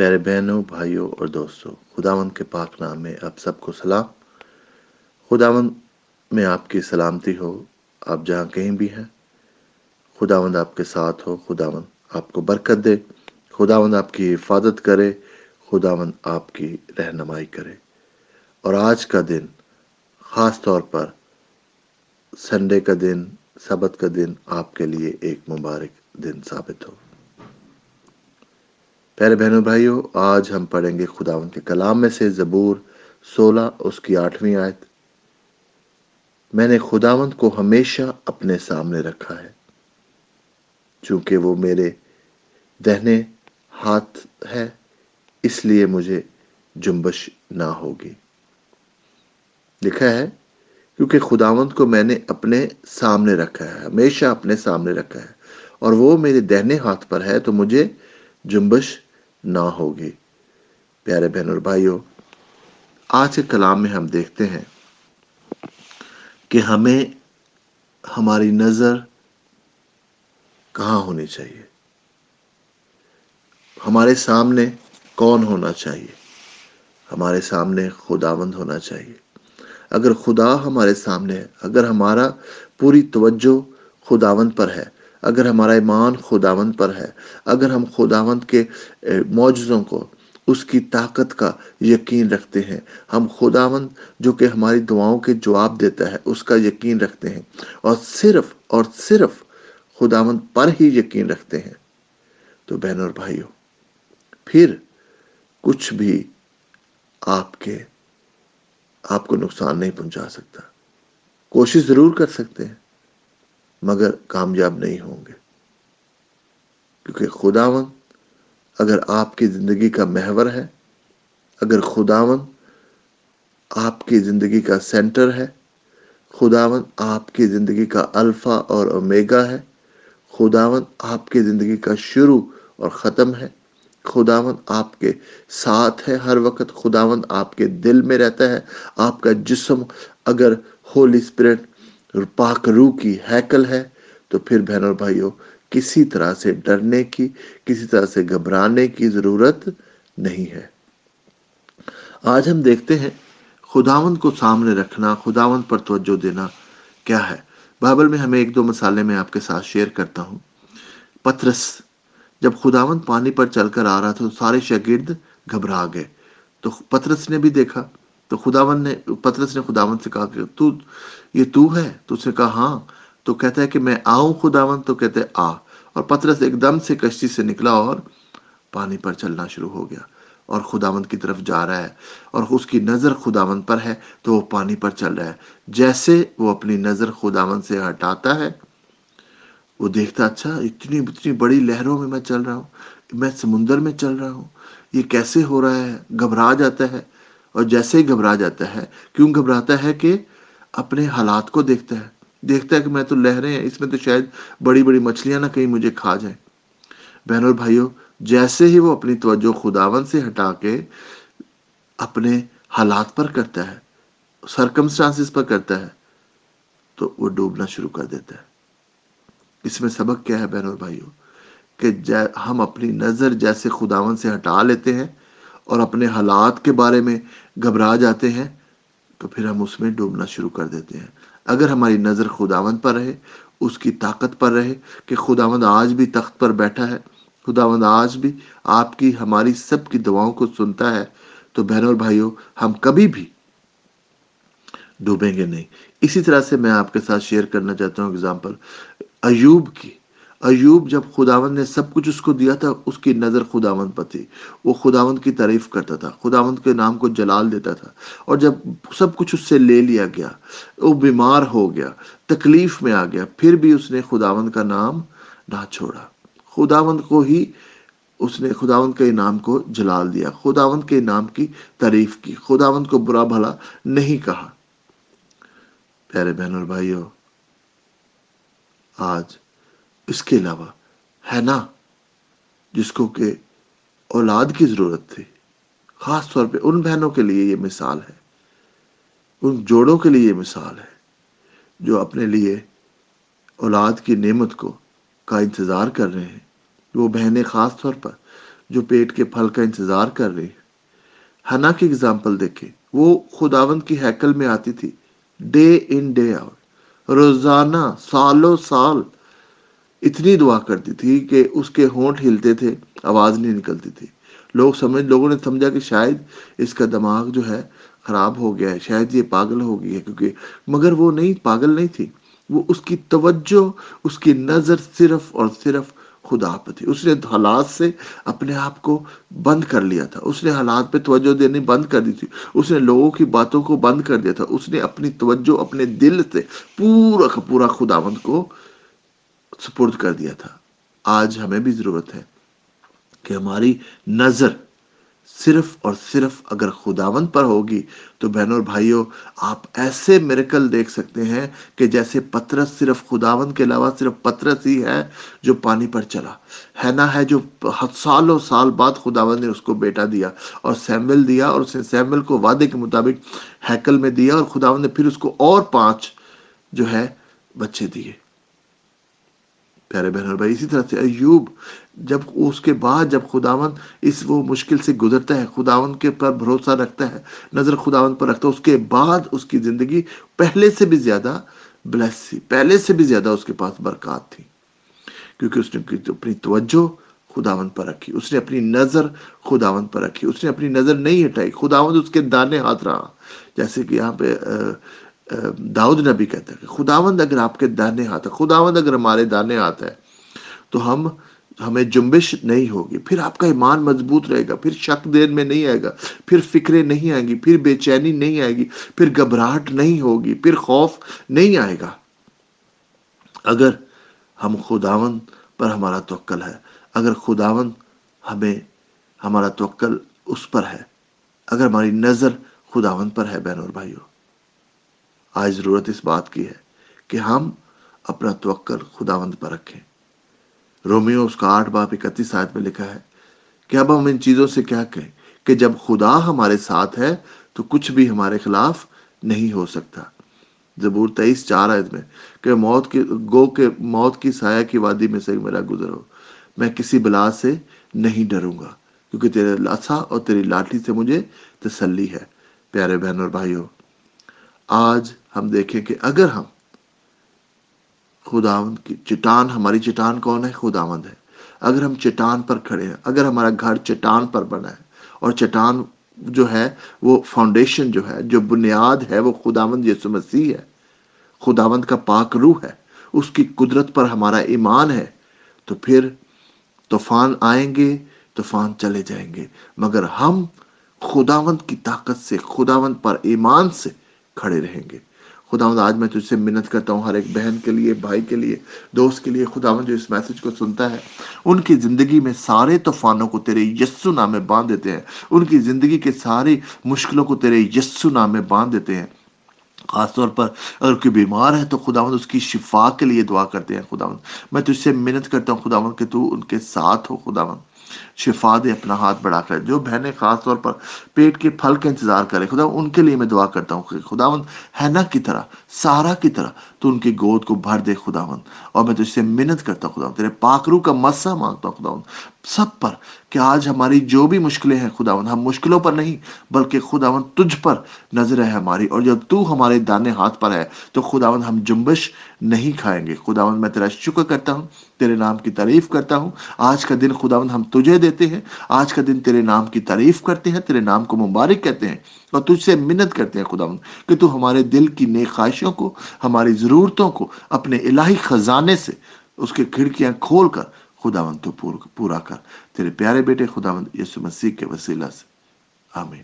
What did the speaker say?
پیارے بہنوں، بھائیوں اور دوستوں خداون کے پاک نام میں آپ سب کو سلام۔ خداون میں آپ کی سلامتی ہو، آپ جہاں کہیں بھی ہیں۔ خداوند آپ کے ساتھ ہو، خداوند آپ کو برکت دے۔ خداوند آپ کی حفاظت کرے، خداوند آپ کی رہنمائی کرے۔ اور آج کا دن خاص طور پر سنڈے کا دن، سبت کا دن آپ کے لیے ایک مبارک دن ثابت ہو۔ پیارے بہنوں بھائیوں آج ہم پڑھیں گے خداون کے کلام میں سے زبور سولہ، اس کی آٹھویں آیت۔ میں نے خداوند کو ہمیشہ اپنے سامنے رکھا ہے، چونکہ وہ میرے دہنے ہاتھ ہے، اس لیے مجھے جنبش نہ ہوگی۔ لکھا ہے، کیونکہ خداوند کو میں نے اپنے سامنے رکھا ہے، ہمیشہ اپنے سامنے رکھا ہے، اور وہ میرے دہنے ہاتھ پر ہے، تو مجھے جنبش نہ ہوگی۔ پیارے بہن اور بھائیوں، آج کے کلام میں ہم دیکھتے ہیں کہ ہمیں ہماری نظر کہاں ہونی چاہیے؟ ہمارے سامنے کون ہونا چاہیے؟ ہمارے سامنے خداوند ہونا چاہیے۔ اگر خدا ہمارے سامنے ہے، اگر ہمارا پوری توجہ خداوند پر ہے اگر ہمارا ایمان خداوند پر ہے، اگر ہم خداوند کے معجزوں کو، اس کی طاقت کا یقین رکھتے ہیں، ہم خداوند جو کہ ہماری دعاؤں کے جواب دیتا ہے، اس کا یقین رکھتے ہیں، اور صرف اور صرف خداوند پر ہی یقین رکھتے ہیں، تو بہن اور بھائیوں، پھر کچھ بھی آپ کے، آپ کو نقصان نہیں پہنچا سکتا۔ کوشش ضرور کر سکتے ہیں۔ مگر کامیاب نہیں ہوں گے۔ کیونکہ خداون اگر آپ کی زندگی کا محور ہے، اگر خداون آپ کی زندگی کا سینٹر ہے خداون آپ کی زندگی کا الفا اور اومیگا ہے خداون آپ کی زندگی کا شروع اور ختم ہے خداون آپ کے ساتھ ہے ہر وقت خداون آپ کے دل میں رہتا ہے، آپ کا جسم اگر ہولی اسپرٹ پاک روح کی ہیکل ہے، تو پھر بہن اور بھائیوں، کسی طرح سے ڈرنے کی، کسی طرح سے گھبرانے کی ضرورت نہیں ہے۔ آج ہم دیکھتے ہیں خداوند کو سامنے رکھنا، خداوند پر توجہ دینا کیا ہے۔ بائبل میں ہمیں ایک دو مسالے میں آپ کے ساتھ شیئر کرتا ہوں۔ پترس، جب خداوند پانی پر چل کر آ رہا تھا تو سارے شاگرد گھبرا گئے۔ تو پترس نے بھی دیکھا تو خداون نے پترس نے خداون سے کہا کہ تو یہ تو ہے؟ تو اس نے کہا ہاں. تو کہتا ہے کہ میں آؤں خداون تو کہتے آ. اور پترس ایک دم سے کشتی سے نکلا اور پانی پر چلنا شروع ہو گیا اور خداوند کی طرف جا رہا ہے اور اس کی نظر خداوند پر ہے تو وہ پانی پر چل رہا ہے۔ جیسے وہ اپنی نظر خداوند سے ہٹاتا ہے، وہ دیکھتا اچھا اتنی اتنی بڑی لہروں میں میں چل رہا ہوں، میں سمندر میں چل رہا ہوں، یہ کیسے ہو رہا ہے؟ گھبرا جاتا ہے۔ اور جیسے ہی گھبرا جاتا ہے، کیوں گھبراتا ہے کہ اپنے حالات کو دیکھتا ہے۔ دیکھتا ہے کہ میں تو لہریں ہیں، اس میں تو شاید بڑی بڑی مچھلیاں نہ کہیں مجھے کھا جائیں۔ بہن اور بھائیوں جیسے ہی وہ اپنی توجہ خداون سے ہٹا کے اپنے حالات پر کرتا ہے سرکمسٹانس پر کرتا ہے، تو وہ ڈوبنا شروع کر دیتا ہے۔ اس میں سبق کیا ہے بہن اور بھائیوں کہ ہم اپنی نظر جیسے خداون سے ہٹا لیتے ہیں اور اپنے حالات کے بارے میں گھبرا جاتے ہیں، تو پھر ہم اس میں ڈوبنا شروع کر دیتے ہیں۔ اگر ہماری نظر خداوند پر رہے، اس کی طاقت پر رہے کہ خداوند آج بھی تخت پر بیٹھا ہے، خداوند آج بھی آپ کی، ہماری سب کی دعاؤں کو سنتا ہے، تو بہنوں اور بھائیوں، ہم کبھی بھی ڈوبیں گے نہیں۔ اسی طرح سے میں آپ کے ساتھ شیئر کرنا چاہتا ہوں اگزامپل ایوب کی۔ ایوب جب خداوند نے سب کچھ اس کو دیا تھا، اس کی نظر خداوند پر تھی۔ وہ خداوند کی تعریف کرتا تھا، خداوند کے نام کو جلال دیتا تھا۔ اور جب سب کچھ اس سے لے لیا گیا، وہ بیمار ہو گیا، تکلیف میں آ گیا، پھر بھی اس نے خداوند کا نام نہ چھوڑا۔ خداوند کو ہی اس نے، خداوند کے نام کو جلال دیا، خداوند کے نام کی تعریف کی۔ خداوند کو برا بھلا نہیں کہا۔ پیارے بہن اور بھائیوں، آج اس کے علاوہ، ہے نا؟ جس کو کہ اولاد کی ضرورت تھی۔ خاص طور پہ ان بہنوں کے لیے یہ مثال ہے۔ ان جوڑوں کے لیے یہ مثال ہے۔ جو اپنے لیے اولاد کی نعمت کو کا انتظار کر رہے ہیں۔ وہ بہنیں خاص طور پر جو پیٹ کے پھل کا انتظار کر رہی ہنا کی اگزامپل دیکھیں۔ وہ خداون کی ہیکل میں آتی تھی۔ ڈے ان ڈے آؤٹ روزانہ، سالوں سال اتنی دعا کرتی تھی کہ اس کے ہونٹ ہلتے تھے، آواز نہیں نکلتی تھی۔ لوگ سمجھ، لوگوں نے سمجھا کہ شاید اس کا دماغ جو ہے خراب ہو گیا ہے، شاید یہ پاگل ہو گئی ہے، کیونکہ مگر وہ نہیں، پاگل نہیں تھی۔ وہ اس کی توجہ، اس کی نظر صرف اور صرف خدا پہ تھی۔ اس نے حالات سے اپنے آپ کو بند کر لیا تھا۔ اس نے حالات پہ توجہ دینی بند کر دی تھی۔ اس نے لوگوں کی باتوں کو بند کر دیا تھا۔ اس نے اپنی توجہ، اپنے دل سے پورا کا پورا خداوند کو سپرد کر دیا تھا۔ آج ہمیں بھی ضرورت ہے کہ ہماری نظر صرف اور صرف اگر خداون پر ہوگی تو بہنوں اور بھائیوں، آپ ایسے میرکل دیکھ سکتے ہیں کہ جیسے پترس صرف خداون کے علاوہ صرف پترس ہی ہے جو پانی پر چلا۔ ہے نا ہے جو سالوں سال بعد خداون نے اس کو بیٹا دیا اور سیمل دیا اور اس نے سیمل کو وعدے کے مطابق ہیکل میں دیا اور خداون نے پھر اس کو اور پانچ جو ہے بچے دیے۔ پیارے بہن اور بھائی، اسی طرح سے ایوب، جب اس کے بعد جب خداون اس وہ مشکل سے گزرتا ہے خداون کے پر بھروسہ رکھتا ہے، نظر خداون پر رکھتا ہے، اس کے بعد اس کی زندگی پہلے سے بھی زیادہ بلیس تھی، پہلے سے بھی زیادہ اس کے پاس برکات تھی۔ کیونکہ اس نے اپنی توجہ خداون پر رکھی، اس نے اپنی نظر خداون پر رکھی، اس نے اپنی نظر نہیں ہٹائی خداون اس کے دانے ہاتھ رہا۔ جیسے کہ یہاں پہ داؤد نبی کہتا ہے کہ خداوند اگر آپ کے دانے ہاتھ ہے، خداوند اگر ہمارے دانے ہاتھ ہے، تو ہم، ہمیں جنبش نہیں ہوگی۔ پھر آپ کا ایمان مضبوط رہے گا، پھر شک دین میں نہیں آئے گا، پھر فکریں نہیں آئیں گی، پھر بے چینی نہیں آئے گی، پھر گھبراہٹ نہیں ہوگی، پھر خوف نہیں آئے گا۔ اگر ہم خداون پر ہمارا توکل ہے، اگر خداون ہمیں، ہمارا توکل اس پر ہے، اگر ہماری نظر خداون پر ہے، بہن اور بھائیوں آج ضرورت اس بات کی ہے کہ ہم اپنا توکل خداوند پر رکھیں۔ رومیو اس کا آٹھ باپ اکتیس آیت میں لکھا ہے کہ اب ہم ان چیزوں سے کیا کہیں کہ جب خدا ہمارے ساتھ ہے تو کچھ بھی ہمارے خلاف نہیں ہو سکتا۔ زبور تیئیس چار آیت میں کہ موت کی گو کے موت کی سایہ کی وادی میں سے میرا گزر ہو میں کسی بلا سے نہیں ڈروں گا کیونکہ تیرے لاسا اور تیری لاٹھی سے مجھے تسلی ہے۔ پیارے بہن اور بھائیوں آج ہم دیکھیں کہ اگر ہم خداوند کی چٹان، ہماری چٹان کون ہے؟ خداوند ہے۔ اگر ہم چٹان پر کھڑے ہیں، اگر ہمارا گھر چٹان پر بنا ہے اور چٹان جو ہے، وہ فاؤنڈیشن جو ہے، جو بنیاد ہے، وہ خداوند یسو مسیح ہے۔ خداوند کا پاک روح ہے۔ اس کی قدرت پر ہمارا ایمان ہے۔ تو پھر طوفان آئیں گے، طوفان چلے جائیں گے۔ مگر ہم خداوند کی طاقت سے، خداوند پر ایمان سے کھڑے رہیں گے۔ خداوند آج میں تجھ سے منت کرتا ہوں، ہر ایک بہن کے لیے، بھائی کے لیے، دوست کے لیے۔ خداوند جو اس میسج کو سنتا ہے، ان کی زندگی میں سارے طوفانوں کو تیرے یسو نام میں باندھ دیتے ہیں۔ ان کی زندگی کے سارے مشکلوں کو تیرے یسو نام میں باندھ دیتے ہیں۔ خاص طور پر اگر کوئی بیمار ہے تو خداوند اس کی شفا کے لیے دعا کرتے ہیں۔ خداوند، میں تجھ سے منت کرتا ہوں، خداوند، کہ تو ان کے ساتھ ہو۔ خداوند شفا دے، اپنا ہاتھ بڑھا کر جو بہنیں خاص طور پر پیٹ کے پھل کا انتظار کرے، خدا ان کے لیے میں دعا کرتا ہوں کہ خداون ہینا کی طرح، سارا کی طرح تو ان کی گود کو بھر دے خداون اور میں تجھ سے منت کرتا ہوں خداون تیرے پاکرو کا مسا مانگتا ہوں خداون سب پر کہ آج ہماری جو بھی مشکلیں ہیں خداون ہم مشکلوں پر نہیں، بلکہ خداون تجھ پر نظر ہے ہماری۔ اور جب تو ہمارے دانے ہاتھ پر ہے، تو خداون ہم جنبش نہیں کھائیں گے۔ خداون میں تیرا شکر کرتا ہوں، تیرے نام کی تعریف کرتا ہوں۔ آج کا دن خداون ہم تجھے دیتے ہیں۔ آج کا دن تیرے نام کی تعریف کرتے ہیں، تیرے نام کو مبارک کہتے ہیں اور تجھ سے منت کرتے ہیں خداون کہ تو ہمارے دل کی نیک خواہشوں کو، ہماری ضرورتوں کو اپنے الہی خزانے سے، اس کے کھڑکیاں کھول کر خداون تو پورا کر۔ تیرے پیارے بیٹے خداون یسو مسیح کے وسیلہ سے۔ آمین۔